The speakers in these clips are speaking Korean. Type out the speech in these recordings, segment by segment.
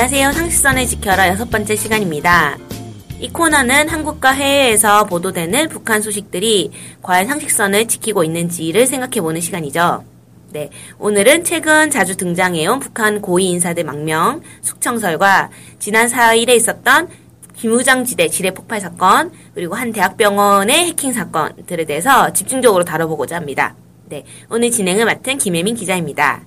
안녕하세요. 상식선을 지켜라 여섯 번째 시간입니다. 이 코너는 한국과 해외에서 보도되는 북한 소식들이 과연 상식선을 지키고 있는지를 생각해보는 시간이죠. 네. 오늘은 최근 자주 등장해온 북한 고위 인사들 망명, 숙청설과 지난 4일에 있었던 김우장 지대 지뢰 폭발 사건, 그리고 한 대학병원의 해킹 사건들에 대해서 집중적으로 다뤄보고자 합니다. 네. 오늘 진행을 맡은 김혜민 기자입니다.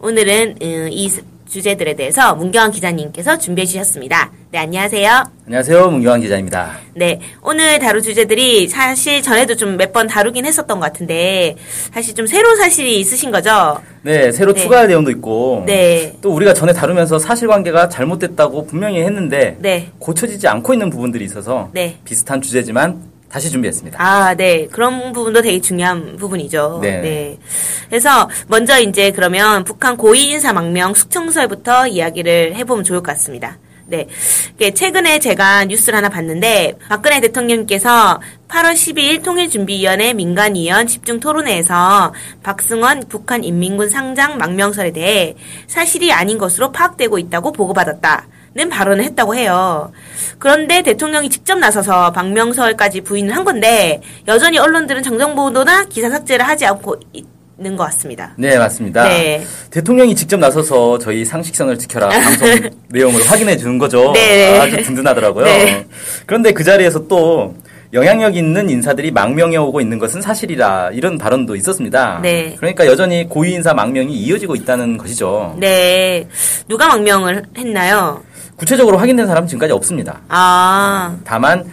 오늘은 음, 이 주제들에 대해서 문경환 기자님께서 준비해 주셨습니다. 네, 안녕하세요. 안녕하세요. 문경환 기자입니다. 네, 오늘 다룰 주제들이 사실 전에도 좀 몇 번 다루긴 했었던 것 같은데 사실 좀 새로운 사실이 있으신 거죠? 네, 새로 네. 추가 내용도 있고 네. 또 우리가 전에 다루면서 사실관계가 잘못됐다고 분명히 했는데 네. 고쳐지지 않고 있는 부분들이 있어서 네. 비슷한 주제지만 다시 준비했습니다. 아, 네. 그런 부분도 되게 중요한 부분이죠. 네. 그래서 먼저 이제 그러면 북한 고위 인사 망명 숙청설부터 이야기를 해보면 좋을 것 같습니다. 네. 최근에 제가 뉴스를 하나 봤는데 박근혜 대통령께서 8월 12일 통일준비위원회 민간위원 집중 토론회에서 박승원 북한 인민군 상장 망명설에 대해 사실이 아닌 것으로 파악되고 있다고 보고받았다. 는 발언을 했다고 해요. 그런데 대통령이 직접 나서서 박명설까지 부인을 한 건데 여전히 언론들은 정정보도나 기사 삭제를 하지 않고 있는 것 같습니다. 네, 맞습니다. 네. 대통령이 직접 나서서 저희 상식선을 지켜라 방송 내용을 확인해 주는 거죠. 네. 아주 든든하더라고요. 네. 그런데 그 자리에서 또 영향력 있는 인사들이 망명해 오고 있는 것은 사실이라 이런 발언도 있었습니다. 네. 그러니까 여전히 고위 인사 망명이 이어지고 있다는 것이죠. 네. 누가 망명을 했나요? 구체적으로 확인된 사람은 지금까지 없습니다. 아, 다만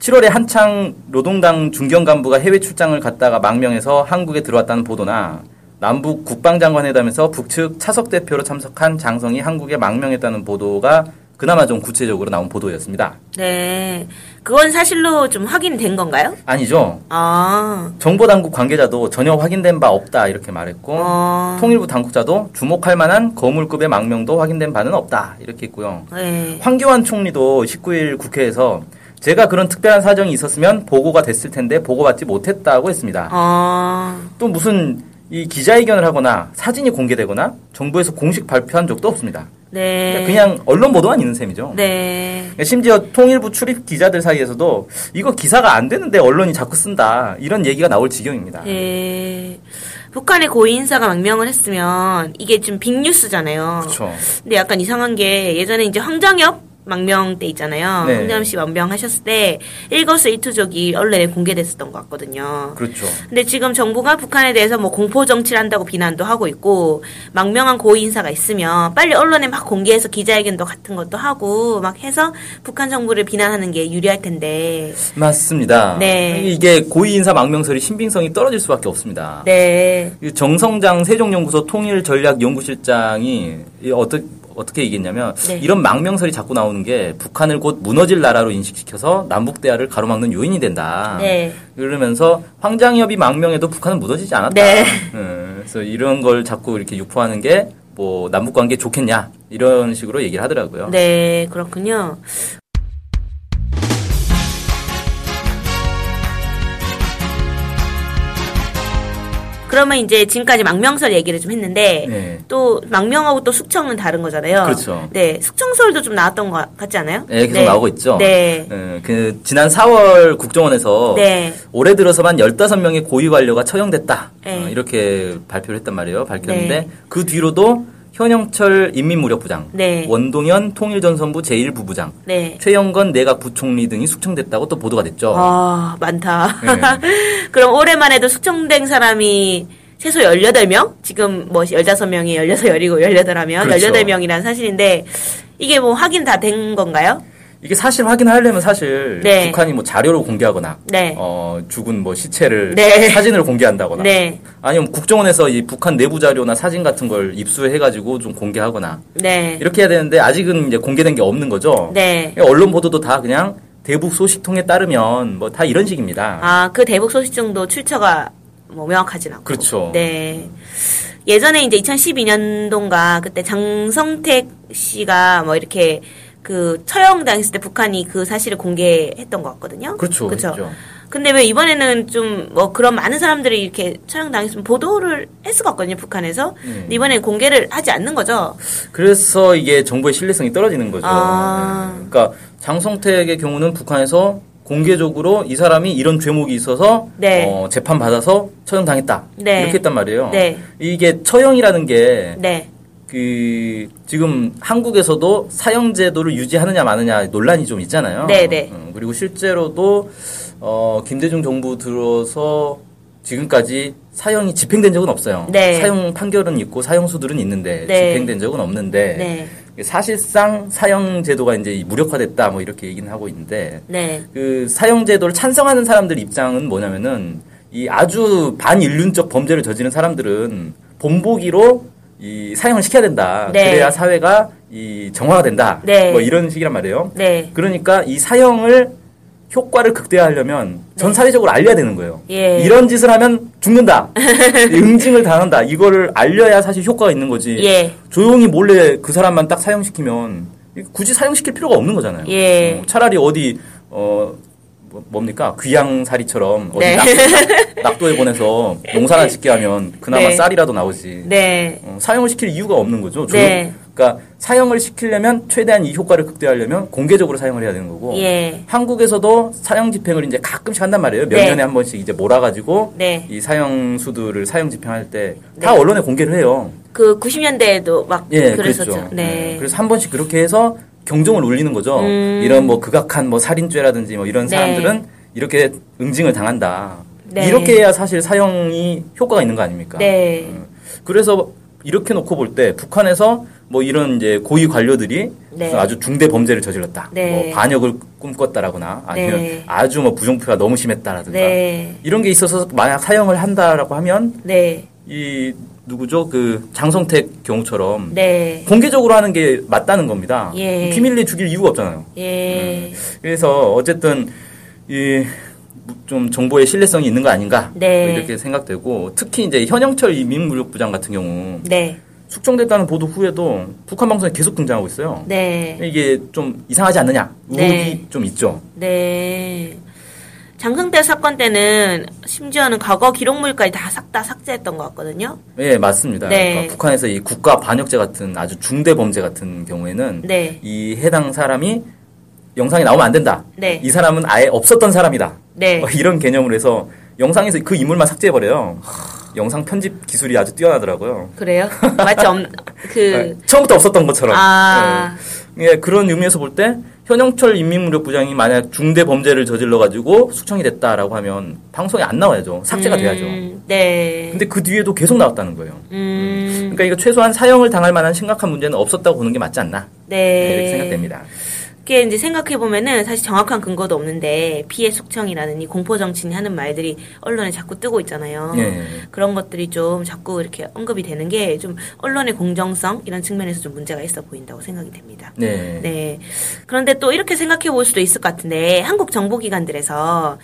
7월에 한창 노동당 중견 간부가 해외 출장을 갔다가 망명해서 한국에 들어왔다는 보도나 남북 국방장관 회담에서 북측 차석 대표로 참석한 장성이 한국에 망명했다는 보도가 그나마 좀 구체적으로 나온 보도였습니다. 네. 그건 사실로 좀 확인된 건가요? 아니죠. 아, 정보당국 관계자도 전혀 확인된 바 없다 이렇게 말했고 어. 통일부 당국자도 주목할 만한 거물급의 망명도 확인된 바는 없다 이렇게 했고요. 네. 황교안 총리도 19일 국회에서 제가 그런 특별한 사정이 있었으면 보고가 됐을 텐데 보고받지 못했다고 했습니다. 어, 또 무슨 이 기자회견을 하거나 사진이 공개되거나 정부에서 공식 발표한 적도 없습니다. 네. 그냥 언론 보도만 있는 셈이죠. 네. 심지어 통일부 출입 기자들 사이에서도 이거 기사가 안 되는데 언론이 자꾸 쓴다 이런 얘기가 나올 지경입니다. 네. 북한의 고위 인사가 망명을 했으면 이게 좀 빅뉴스잖아요. 그렇죠. 근데 약간 이상한 게 예전에 이제 황정엽 망명 때 있잖아요. 네. 황정엽 씨 망명하셨을 때 일거수일투족이 언론에 공개됐었던 것 같거든요. 그렇죠. 근데 지금 정부가 북한에 대해서 뭐 공포 정치를 한다고 비난도 하고 있고 망명한 고위 인사가 있으면 빨리 언론에 막 공개해서 기자회견도 같은 것도 하고 막 해서 북한 정부를 비난하는 게 유리할 텐데. 맞습니다. 네. 이게 고위 인사 망명설이 신빙성이 떨어질 수밖에 없습니다. 네. 이 정성장 세종연구소 통일전략연구실장이 이 어떻게 어떻게 얘기했냐면 네. 이런 망명설이 자꾸 나오는 게 북한을 곧 무너질 나라로 인식시켜서 남북 대화를 가로막는 요인이 된다. 네. 그러면서 황장엽이 망명해도 북한은 무너지지 않았다. 네. 음, 그래서 이런 걸 자꾸 이렇게 유포하는 게 뭐 남북 관계 좋겠냐 이런 식으로 얘기를 하더라고요. 네, 그렇군요. 그러면 이제 지금까지 망명설 얘기를 좀 했는데 네. 또 망명하고 또 숙청은 다른 거잖아요. 그렇죠. 네, 숙청설도 좀 나왔던 것 같지 않아요? 네, 계속 나오고 있죠. 네. 예, 그 지난 4월 국정원에서 네. 올해 들어서만 15명의 고위 관료가 처형됐다. 네. 어, 이렇게 발표를 했단 말이에요. 밝혔는데 네. 그 뒤로도 현영철 인민무력부장, 네. 원동현 통일전선부 제1부부장, 네. 최영건 내각 부총리 등이 숙청됐다고 또 보도가 됐죠. 아, 많다. 네. 그럼 올해만 해도 숙청된 사람이 최소 18명? 지금 뭐 15명이 16, 열이고 18하면 그렇죠. 18명이라는 사실인데 이게 뭐 확인 다 된 건가요? 이게 사실 확인하려면 사실 네. 북한이 뭐 자료를 공개하거나 네. 어, 죽은 뭐 시체를 네. 사진을 공개한다거나 네. 아니면 국정원에서 이 북한 내부 자료나 사진 같은 걸 입수해 가지고 좀 공개하거나 네. 이렇게 해야 되는데 아직은 이제 공개된 게 없는 거죠. 네. 언론 보도도 다 그냥 대북 소식통에 따르면 뭐 다 이런 식입니다. 아, 그 대북 소식정도 출처가 뭐 명확하진 않고. 그렇죠. 네. 예전에 이제 2012년도인가 그때 장성택 씨가 뭐 이렇게 그 처형 당했을 때 북한이 그 사실을 공개했던 것 같거든요. 그렇죠. 그렇죠. 근데 왜 이번에는 좀 뭐 그런 많은 사람들이 이렇게 처형 당했으면 보도를 할 수가 없거든요, 북한에서. 음. 근데 이번에 공개를 하지 않는 거죠. 그래서 이게 정보의 신뢰성이 떨어지는 거죠. 아. 네. 그러니까 장성택의 경우는 북한에서 공개적으로 이 사람이 이런 죄목이 있어서 네. 어, 재판 받아서 처형 당했다 네. 이렇게 했단 말이에요. 네. 이게 처형이라는 게 네. 그 지금 한국에서도 사형 제도를 유지하느냐 마느냐 논란이 좀 있잖아요. 네, 네. 음, 그리고 실제로도 어, 김대중 정부 들어서 지금까지 사형이 집행된 적은 없어요. 네. 사형 판결은 있고 사형수들은 있는데 네. 집행된 적은 없는데 네. 사실상 사형 제도가 이제 무력화됐다 뭐 이렇게 얘기는 하고 있는데 네. 그 사형 제도를 찬성하는 사람들 입장은 뭐냐면은 이 아주 반인륜적 범죄를 저지른 사람들은 본보기로 이 사형을 시켜야 된다. 네. 그래야 사회가 이 정화가 된다. 네. 뭐 이런 식이란 말이에요. 네. 그러니까 이 사형을 효과를 극대화하려면 전 사회적으로 알려야 되는 거예요. 예. 이런 짓을 하면 죽는다. 응징을 당한다. 이거를 알려야 사실 효과가 있는 거지. 예. 조용히 몰래 그 사람만 딱 사형시키면 굳이 사형시킬 필요가 없는 거잖아요. 예. 어, 차라리 어디 어 뭐- 뭡니까 귀양살이처럼 어디 네. 낙, 도에 보내서 농사나 짓게 하면 그나마 네. 쌀이라도 나오지. 네. 어, 사형을 시킬 이유가 없는 거죠. 조용- 네. 그러니까 사형을 시키려면 최대한 이 효과를 극대화하려면 공개적으로 사형을 해야 되는 거고. 예. 한국에서도 사형 집행을 이제 가끔씩 한단 말이에요. 몇 네. 년에 한 번씩 이제 몰아가지고 네. 이 사형수들을 사형 집행할 때 네. 다 언론에 공개를 해요. 그 90년대에도 막 예, 그랬었죠. 그랬죠. 네. 예, 그래서 한 번씩 그렇게 해서 경종을 울리는 거죠. 음. 이런 뭐 극악한 뭐 살인죄라든지 뭐 이런 네. 사람들은 이렇게 응징을 당한다. 네. 이렇게 해야 사실 사형이 효과가 있는 거 아닙니까? 네. 음. 그래서 이렇게 놓고 볼 때 북한에서 뭐 이런 이제 고위 관료들이 네. 아주 중대 범죄를 저질렀다. 네. 뭐 반역을 꿈꿨다라거나 아니면 네. 아주 뭐 부정표가 너무 심했다라든가 네. 이런 게 있어서 만약 사형을 한다라고 하면 네. 이 누구죠? 그 장성택 경우처럼 네. 공개적으로 하는 게 맞다는 겁니다. 예. 비밀리에 죽일 이유가 없잖아요. 예. 그래서 어쨌든 이 좀 정보의 신뢰성이 있는 거 아닌가 네. 뭐 이렇게 생각되고 특히 이제 현영철 이민무력부장 같은 경우 네. 숙청됐다는 보도 후에도 북한 방송에 계속 등장하고 있어요. 네. 이게 좀 이상하지 않느냐 의혹이 네. 좀 있죠. 네. 장성대 사건 때는 심지어는 과거 기록물까지 다 싹 다 삭제했던 것 같거든요. 예, 맞습니다. 네. 그러니까 북한에서 이 국가 반역죄 같은 아주 중대 범죄 같은 경우에는 네. 이 해당 사람이 영상에 나오면 안 된다. 네. 이 사람은 아예 없었던 사람이다. 네. 뭐 이런 개념으로 해서 영상에서 그 인물만 삭제해버려요. 영상 편집 기술이 아주 뛰어나더라고요. 그래요? 마치 없, 그, 네, 처음부터 없었던 것처럼. 아, 예. 예, 그런 의미에서 볼 때 현영철 인민무력부장이 만약 중대 범죄를 저질러 가지고 숙청이 됐다라고 하면 방송에 안 나와야죠. 삭제가 돼야죠. 음, 네. 근데 그 뒤에도 계속 나왔다는 거예요. 음, 그러니까 이거 최소한 사형을 당할 만한 심각한 문제는 없었다고 보는 게 맞지 않나 네. 이렇게 생각됩니다. 그게 이제 생각해 보면은 사실 정확한 근거도 없는데 피해 숙청이라는 이 공포 정치인이 하는 말들이 언론에 자꾸 뜨고 있잖아요. 예. 그런 것들이 좀 자꾸 이렇게 언급이 되는 게 좀 언론의 공정성 이런 측면에서 좀 문제가 있어 보인다고 생각이 됩니다. 네. 네. 그런데 또 이렇게 생각해 볼 수도 있을 것 같은데 한국 정보기관들에서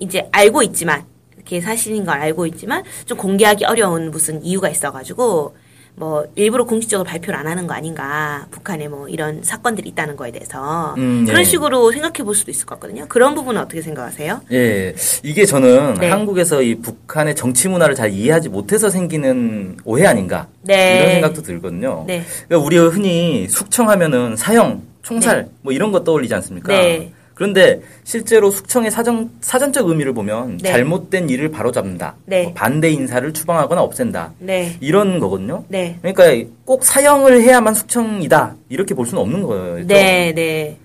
이제 알고 있지만 이렇게 사실인 걸 알고 있지만 좀 공개하기 어려운 무슨 이유가 있어가지고 뭐 일부러 공식적으로 발표를 안 하는 거 아닌가 북한에 뭐 이런 사건들이 있다는 거에 대해서 음, 그런 예. 식으로 생각해 볼 수도 있을 것 같거든요. 그런 부분은 어떻게 생각하세요? 예, 이게 저는 네. 한국에서 이 북한의 정치 문화를 잘 이해하지 못해서 생기는 오해 아닌가 네. 이런 생각도 들거든요. 네. 그러니까 우리가 흔히 숙청하면은 사형, 총살 뭐 이런 거 떠올리지 않습니까? 네. 그런데 실제로 숙청의 사전 사전적 의미를 보면 네. 잘못된 일을 바로잡는다, 네. 뭐 반대 인사를 추방하거나 없앤다 네. 이런 거거든요. 네. 그러니까 꼭 사형을 해야만 숙청이다 이렇게 볼 수는 없는 거예요. 네, 네.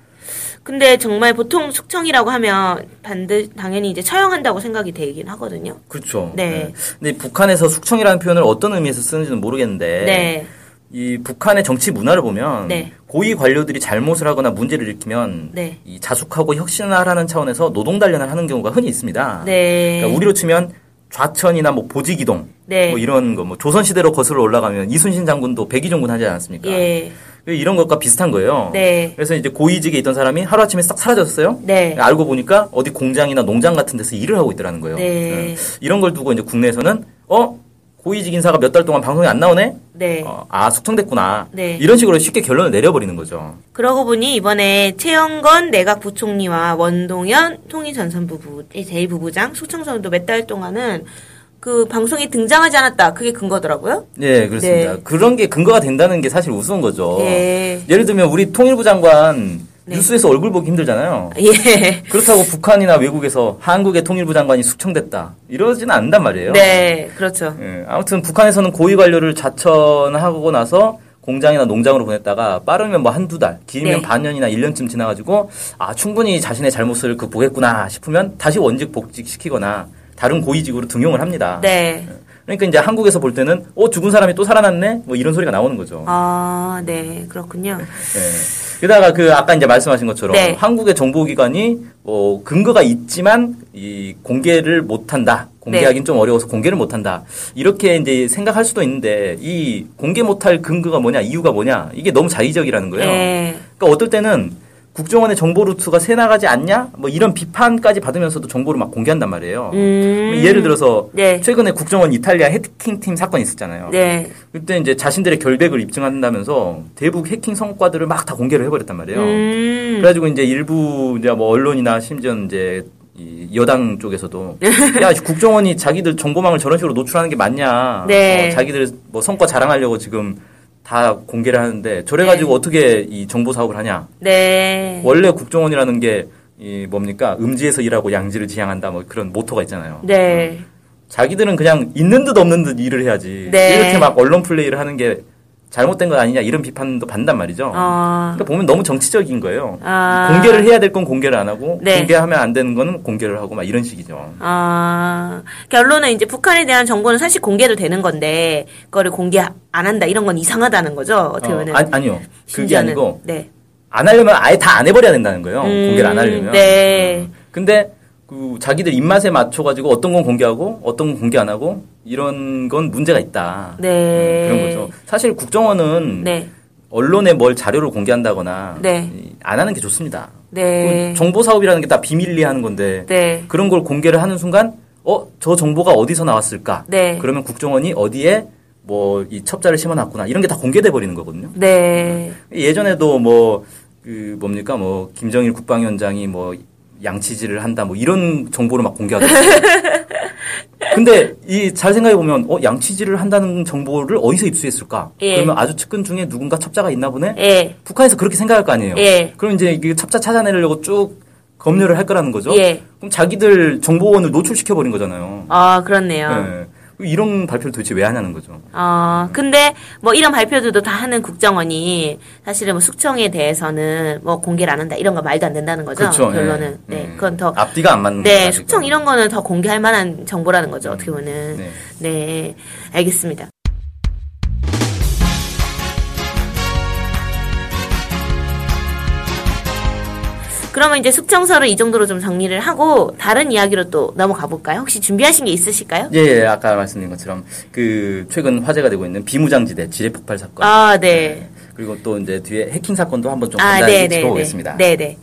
근데 정말 보통 숙청이라고 하면 반드 당연히 이제 처형한다고 생각이 되긴 하거든요. 그렇죠. 네. 근데 북한에서 숙청이라는 표현을 어떤 의미에서 쓰는지는 모르겠는데 네. 이 북한의 정치 문화를 보면 네. 고위 관료들이 잘못을 하거나 문제를 일으키면 네. 이 자숙하고 혁신하라는 차원에서 노동 단련을 하는 경우가 흔히 있습니다. 네. 그러니까 우리로 치면 좌천이나 뭐 보직 이동 네. 뭐 이런 거 뭐 조선 시대로 거슬러 올라가면 이순신 장군도 백의종군 하지 않았습니까? 예. 이런 것과 비슷한 거예요. 네. 그래서 이제 고위직에 있던 사람이 하루아침에 싹 사라졌어요. 네. 알고 보니까 어디 공장이나 농장 같은 데서 일을 하고 있더라는 거예요. 이런 걸 두고 이제 국내에서는 어 고위직 인사가 몇 달 동안 방송에 안 나오네. 네. 어, 아 숙청됐구나. 네. 이런 식으로 쉽게 결론을 내려버리는 거죠. 그러고 보니 이번에 최영건 내각 부총리와 원동현 통일전선부 제2부부장 숙청선도 몇 달 동안은 그 방송에 등장하지 않았다. 그게 근거더라고요. 네, 그렇습니다. 네. 그런 게 근거가 된다는 게 사실 우스운 거죠. 예. 예를 들면 우리 통일부 장관 네. 뉴스에서 얼굴 보기 힘들잖아요. 예. 그렇다고 북한이나 외국에서 한국의 통일부 장관이 숙청됐다. 이러지는 않는단 말이에요. 네, 그렇죠. 예, 아무튼 북한에서는 고위 관료를 자천하고 나서 공장이나 농장으로 보냈다가 빠르면 뭐 한두 달, 길면 네. 반년이나 1년쯤 지나가지고 아, 충분히 자신의 잘못을 극복했구나 싶으면 다시 원직 복직시키거나 다른 고위직으로 등용을 합니다. 네. 그러니까 이제 한국에서 볼 때는 어, 죽은 사람이 또 살아났네? 뭐 이런 소리가 나오는 거죠. 아, 네, 그렇군요. 예. 게다가 그 아까 이제 말씀하신 것처럼 네. 한국의 정보기관이 뭐 근거가 있지만 이 공개를 못한다. 공개하기는 네. 좀 어려워서 공개를 못한다. 이렇게 이제 생각할 수도 있는데 이 공개 못할 근거가 뭐냐, 이유가 뭐냐 이게 너무 자의적이라는 거예요. 네. 그러니까 어떨 때는 국정원의 정보 루트가 새 나가지 않냐, 뭐 이런 비판까지 받으면서도 정보를 막 공개한단 말이에요. 음. 예를 들어서 네. 최근에 국정원 이탈리아 해킹팀 사건이 있었잖아요. 네. 그때 이제 자신들의 결백을 입증한다면서 대북 해킹 성과들을 막 다 공개를 해버렸단 말이에요. 음. 그래가지고 이제 일부 이제 뭐 언론이나 심지어 이제 이 여당 쪽에서도 야 국정원이 자기들 정보망을 저런 식으로 노출하는 게 맞냐? 네. 어, 자기들 뭐 성과 자랑하려고 지금 다 공개를 하는데 저래 가지고 네. 어떻게 이 정보 사업을 하냐? 네. 원래 국정원이라는 게 이 뭡니까 음지에서 일하고 양지를 지향한다 뭐 그런 모토가 있잖아요. 네. 자기들은 그냥 있는 듯 없는 듯 일을 해야지 네. 이렇게 막 언론 플레이를 하는 게 잘못된 거 아니냐 이런 비판도 받는단 말이죠. 어. 그러니까 보면 너무 정치적인 거예요. 아. 공개를 해야 될 건 공개를 안 하고 네. 공개하면 안 되는 거는 공개를 하고 막 이런 식이죠. 아, 결론은 이제 북한에 대한 정보는 사실 공개도 되는 건데, 그거를 공개 안 한다, 이런 건 이상하다는 거죠, 어떻게 어, 보면. 아니, 아니요. 그게 심지어는. 아니고 네. 안 하려면 아예 다 안 해버려야 된다는 거예요. 음, 공개를 안 하려면. 네. 음. 근데 그 자기들 입맛에 맞춰가지고 어떤 건 공개하고 어떤 건 공개 안 하고 이런 건 문제가 있다. 네. 음, 그런 거죠. 사실 국정원은 네. 언론에 뭘 자료를 공개한다거나 네. 이, 안 하는 게 좋습니다. 네. 그 정보 사업이라는 게 다 비밀리에 하는 건데 네. 그런 걸 공개를 하는 순간 어 저 정보가 어디서 나왔을까? 네. 그러면 국정원이 어디에 뭐 이 첩자를 심어놨구나 이런 게 다 공개돼 버리는 거거든요. 네. 예전에도 뭐 그 뭡니까 뭐 김정일 국방위원장이 뭐 양치질을 한다 뭐 이런 정보를 막 공개하더라고요. 근데 이 잘 생각해 보면 어 양치질을 한다는 정보를 어디서 입수했을까? 예. 그러면 아주 측근 중에 누군가 첩자가 있나 보네. 예. 북한에서 그렇게 생각할 거 아니에요. 예. 그럼 이제 이게 첩자 찾아내려고 쭉 검열을 할 거라는 거죠. 예. 그럼 자기들 정보원을 노출시켜 버린 거잖아요. 아, 그렇네요. 네. 이런 발표를 도대체 왜 하냐는 거죠. 어, 근데 뭐 이런 발표들도 다 하는 국정원이 사실은 뭐 숙청에 대해서는 뭐 공개를 안 한다 이런 거 말도 안 된다는 거죠. 그렇죠. 결론은. 예. 네. 예. 그건 더 앞뒤가 안 맞는 네, 숙청. 이런 거는 더 공개할 만한 정보라는 거죠. 어떻게 보면. 네. 네. 알겠습니다. 그러면 이제 숙청서를 이 정도로 좀 정리를 하고 다른 이야기로 또 넘어가 볼까요? 혹시 준비하신 게 있으실까요? 예, 예, 아까 말씀드린 것처럼 그 최근 화제가 되고 있는 비무장지대 지뢰 폭발 사건. 아, 네. 그리고 또 이제 뒤에 해킹 사건도 한번 좀 아, 간단히 네, 네, 짚어보겠습니다. 네, 네.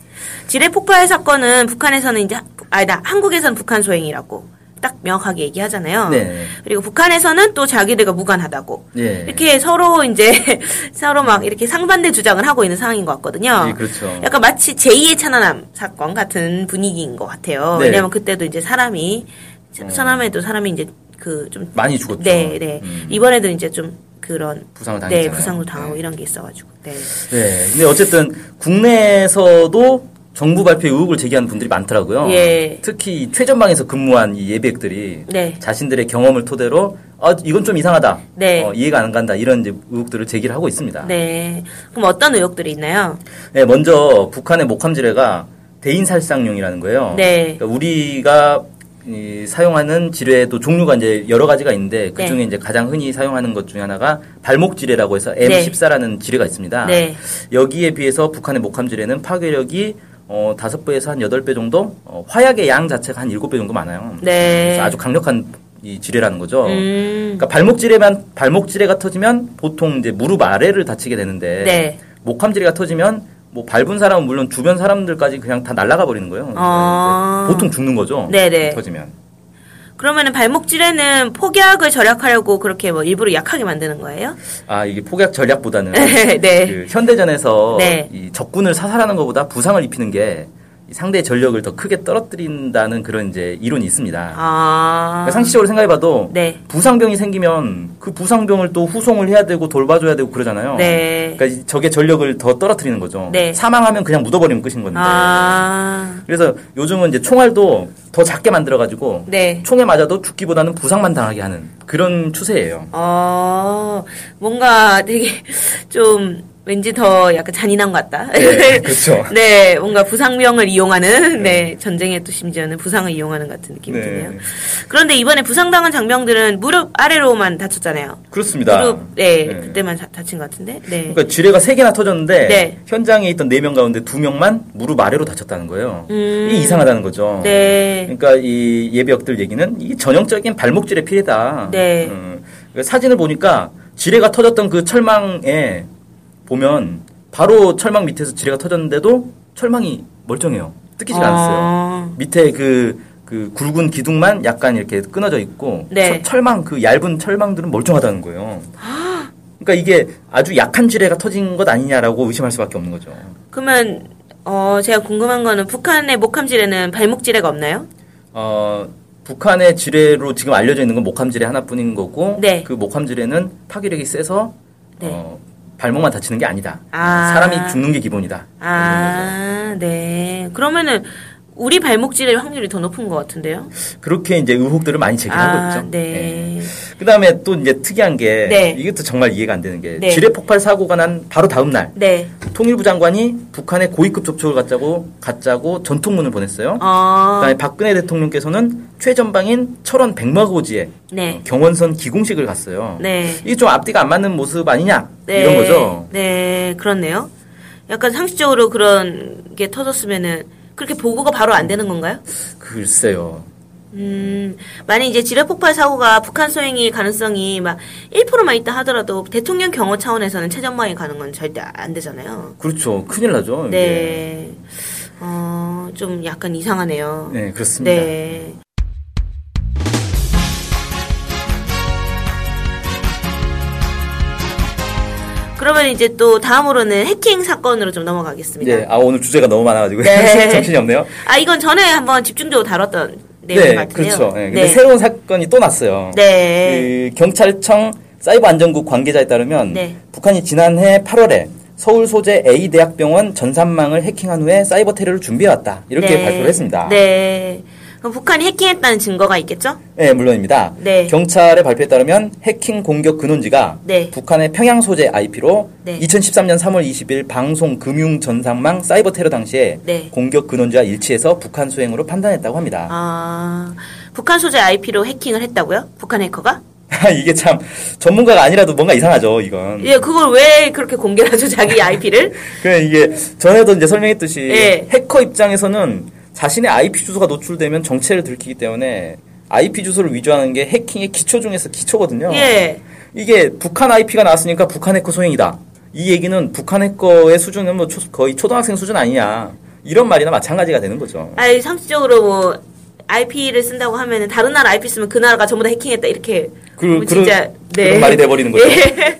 지뢰 폭발 사건은 북한에서는 이제 아니다 한국에서는 북한 소행이라고 딱 명확하게 얘기하잖아요. 네. 그리고 북한에서는 또 자기들과 무관하다고 예. 이렇게 서로 이제 서로 막 이렇게 상반된 주장을 하고 있는 상황인 것 같거든요. 예, 그렇죠. 약간 마치 제2의 천안함 사건 같은 분위기인 것 같아요. 네. 왜냐하면 그때도 이제 사람이 천안함에도 사람이 이제 그 좀 많이 죽었죠. 네, 네. 음. 이번에도 이제 좀 그런 부상을 네 당했잖아요. 부상도 당하고 네. 이런 게 있어가지고 네. 네. 근데 어쨌든 국내에서도 정부 발표에 의혹을 제기하는 분들이 많더라고요. 예. 특히 이 최전방에서 근무한 이 예비역들이 네. 자신들의 경험을 토대로 아 이건 좀 이상하다. 네. 어, 이해가 안 간다. 이런 이제 의혹들을 제기를 하고 있습니다. 네. 그럼 어떤 의혹들이 있나요? 네, 먼저 북한의 목함지뢰가 대인 살상용이라는 거예요. 네. 그러니까 우리가 이 사용하는 지뢰도 종류가 이제 여러 가지가 있는데 그 네. 중에 이제 가장 흔히 사용하는 것 중에 하나가 발목 지뢰라고 해서 네. M14라는 지뢰가 있습니다. 네. 여기에 비해서 북한의 목함 지뢰는 파괴력이 어, 5배에서 한 8배 정도? 어, 화약의 양 자체가 한 7배 정도 많아요. 네. 그래서 아주 강력한 이 지뢰라는 거죠. 음. 그러니까 발목 지뢰만 발목 지뢰가 터지면 보통 이제 무릎 아래를 다치게 되는데 네. 목함 지뢰가 터지면 뭐 밟은 사람은 물론 주변 사람들까지 그냥 다 날아가 버리는 거예요. 이제 보통 죽는 거죠. 네네. 터지면. 그러면은 발목질에는 폭약을 절약하려고 그렇게 뭐 일부러 약하게 만드는 거예요? 아 이게 폭약 전략보다는 네. 그 현대전에서 네. 이 적군을 사살하는 것보다 부상을 입히는 게이 상대의 전력을 더 크게 떨어뜨린다는 그런 이제 이론이 있습니다. 아. 그러니까 상식적으로 생각해봐도 네. 부상병이 생기면 그 부상병을 또 후송을 해야 되고 돌봐줘야 되고 그러잖아요. 네. 그러니까 이 적의 전력을 더 떨어뜨리는 거죠. 네. 사망하면 그냥 묻어버리면 끝인 건데. 아. 그래서 요즘은 이제 총알도 더 작게 만들어가지고 네. 총에 맞아도 죽기보다는 부상만 당하게 하는 그런 추세예요. 어, 뭔가 되게 좀 왠지 더 약간 잔인한 것 같다. 네, 그렇죠. 네, 뭔가 부상병을 이용하는, 네, 전쟁에 또 심지어는 부상을 이용하는 같은 느낌이 네. 드네요. 그런데 이번에 부상당한 장병들은 무릎 아래로만 다쳤잖아요. 그렇습니다. 무릎, 네, 네. 그때만 다, 다친 것 같은데, 네. 그러니까 지뢰가 세 개나 터졌는데 네. 현장에 있던 네 명 가운데 두 명만 무릎 아래로 다쳤다는 거예요. 음. 이게 이상하다는 거죠. 네. 그러니까 이 예비역들 얘기는 이 전형적인 발목질의 피해다. 네. 음, 사진을 보니까 지뢰가 터졌던 그 철망에 보면 바로 철망 밑에서 지뢰가 터졌는데도 철망이 멀쩡해요. 뜯기지가 않았어요. 아, 밑에 그, 그 굵은 기둥만 약간 이렇게 끊어져 있고 네. 철- 철망 그 얇은 철망들은 멀쩡하다는 거예요. 그러니까 이게 아주 약한 지뢰가 터진 것 아니냐라고 의심할 수밖에 없는 거죠. 그러면, 어, 제가 궁금한 거는 북한의 목함질에는 발목질해가 없나요? 어, 북한의 지뢰로 지금 알려져 있는 건 목함 지뢰 하나뿐인 거고 네. 그 목함 지뢰는 파괴력이 세서 네. 어, 발목만 다치는 게 아니다. 아. 사람이 죽는 게 기본이다. 아, 네. 그러면은, 우리 발목질의 확률이 더 높은 것 같은데요? 그렇게 이제 의혹들을 많이 제기하고 아, 있죠. 네. 그다음에 또 이제 특이한 게 네. 이것도 정말 이해가 안 되는 게 네. 지뢰 폭발 사고가 난 바로 다음 날 네. 통일부 장관이 북한에 고위급 접촉을 갖자고 갖자고 전통문을 보냈어요. 어, 그다음에 박근혜 대통령께서는 최전방인 철원 백마고지에 네. 경원선 기공식을 갔어요. 네. 이게 좀 앞뒤가 안 맞는 모습 아니냐 네. 이런 거죠. 네, 그렇네요. 약간 상식적으로 그런 게 터졌으면은 그렇게 보고가 바로 안 되는 건가요? 글쎄요. 음, 만약 이제 지뢰 폭발 사고가 북한 소행일 가능성이 막 1%만 있다 하더라도 대통령 경호 차원에서는 최전방에 가는 건 절대 안 되잖아요. 그렇죠. 큰일 나죠. 네. 어, 좀 약간 이상하네요. 네, 그렇습니다. 네. 그러면 이제 또 다음으로는 해킹 사건으로 좀 넘어가겠습니다. 네, 아 오늘 주제가 너무 많아가지고 네. 정신이 없네요. 아, 이건 전에 한번 집중적으로 다뤘던 내용 네, 같은데요. 그렇죠. 네, 근데 네. 새로운 사건이 또 났어요. 네. 그 경찰청 사이버 안전국 관계자에 따르면 네. 북한이 지난해 8월에 서울 소재 A 대학병원 전산망을 해킹한 후에 사이버 테러를 준비해왔다 이렇게 네. 발표를 했습니다. 네. 그럼 북한이 해킹했다는 증거가 있겠죠? 네, 물론입니다. 네. 경찰의 발표에 따르면 해킹 공격 근원지가 네. 북한의 평양 소재 IP로 네. 2013년 3월 20일 방송 금융 전산망 사이버 테러 당시에 네. 공격 근원지와 일치해서 북한 수행으로 판단했다고 합니다. 아, 북한 소재 IP로 해킹을 했다고요? 북한 해커가? 이게 참 전문가가 아니라도 뭔가 이상하죠, 이건. 예, 그걸 왜 그렇게 공개를 하죠, 자기 IP를? 그 이게 전에도 이제 설명했듯이 예. 해커 입장에서는 자신의 IP 주소가 노출되면 정체를 들키기 때문에 IP 주소를 위조하는 게 해킹의 기초 중에서 기초거든요. 예. 이게 북한 IP가 나왔으니까 북한 해커 소행이다. 이 얘기는 북한 해커의 수준은 뭐 초- 거의 초등학생 수준 아니냐. 이런 말이나 마찬가지가 되는 거죠. 아니, 상식적으로 뭐, IP를 쓴다고 하면은 다른 나라 IP 쓰면 그 나라가 전부 다 해킹했다, 이렇게. 그- 뭐 진짜, 그런- 그런 말이 돼 버리는 거죠. 예.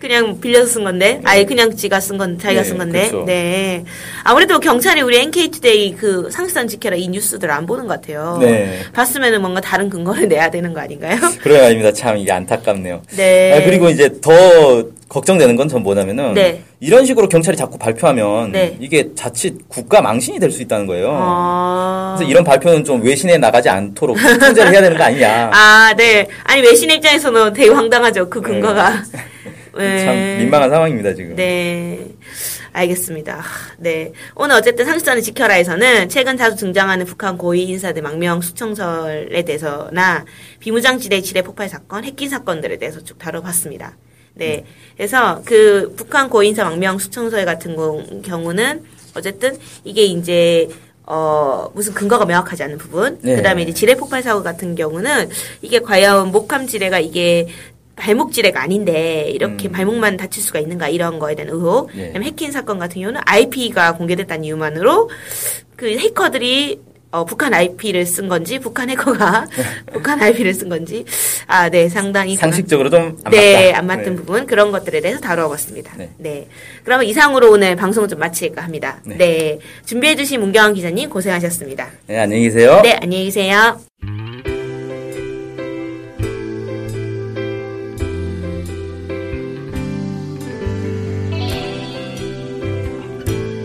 그냥 빌려서 쓴 건데, 아예 그냥 지가 쓴 건, 자기가 네, 쓴 건데, 그렇죠. 네. 아무래도 경찰이 우리 NK투데이 그 상식선 지켜라 이 뉴스들 안 보는 것 같아요. 네. 봤으면은 뭔가 다른 근거를 내야 되는 거 아닌가요? 그런 말입니다. 참 이게 안타깝네요. 네. 아, 그리고 이제 더 걱정되는 건 전 뭐냐면은 네. 이런 식으로 경찰이 자꾸 발표하면 네. 이게 자칫 국가 망신이 될 수 있다는 거예요. 어... 그래서 이런 발표는 좀 외신에 나가지 않도록 통제를 해야 되는 거 아니냐. 아, 네. 아니, 외신 입장에서는 되게 황당하죠. 그 근거가. 참 민망한 상황입니다 지금. 네. 알겠습니다. 네. 오늘 어쨌든 상식선을 지켜라에서는 최근 자주 등장하는 북한 고위 인사들 망명 수청설에 대해서나 비무장지대 지뢰 폭발 사건, 핵긴 사건들에 대해서 쭉 다뤄봤습니다. 네. 그래서 그 북한 고위 인사 망명 수청설 같은 경우는 어쨌든 이게 이제 어, 무슨 근거가 명확하지 않은 부분. 네. 그 다음에 이제 지뢰 폭발 사고 같은 경우는 이게 과연 목함 지뢰가 이게 발목 지뢰가 아닌데 이렇게 음. 발목만 다칠 수가 있는가 이런 거에 대한 의혹. 네. 그다음에 해킹 사건 같은 경우는 IP가 공개됐다는 이유만으로 그 해커들이 어, 북한 IP를 쓴 건지, 북한 해커가 북한 IP를 쓴 건지, 아, 네, 상당히. 상식적으로 좀안 네, 맞다. 안 맞는 네. 부분, 그런 것들에 대해서 다뤄봤습니다. 네. 네. 그러면 이상으로 오늘 방송을 좀 마칠까 합니다. 네. 네. 준비해주신 문경환 기자님 고생하셨습니다. 네, 안녕히 계세요. 네, 안녕히 계세요.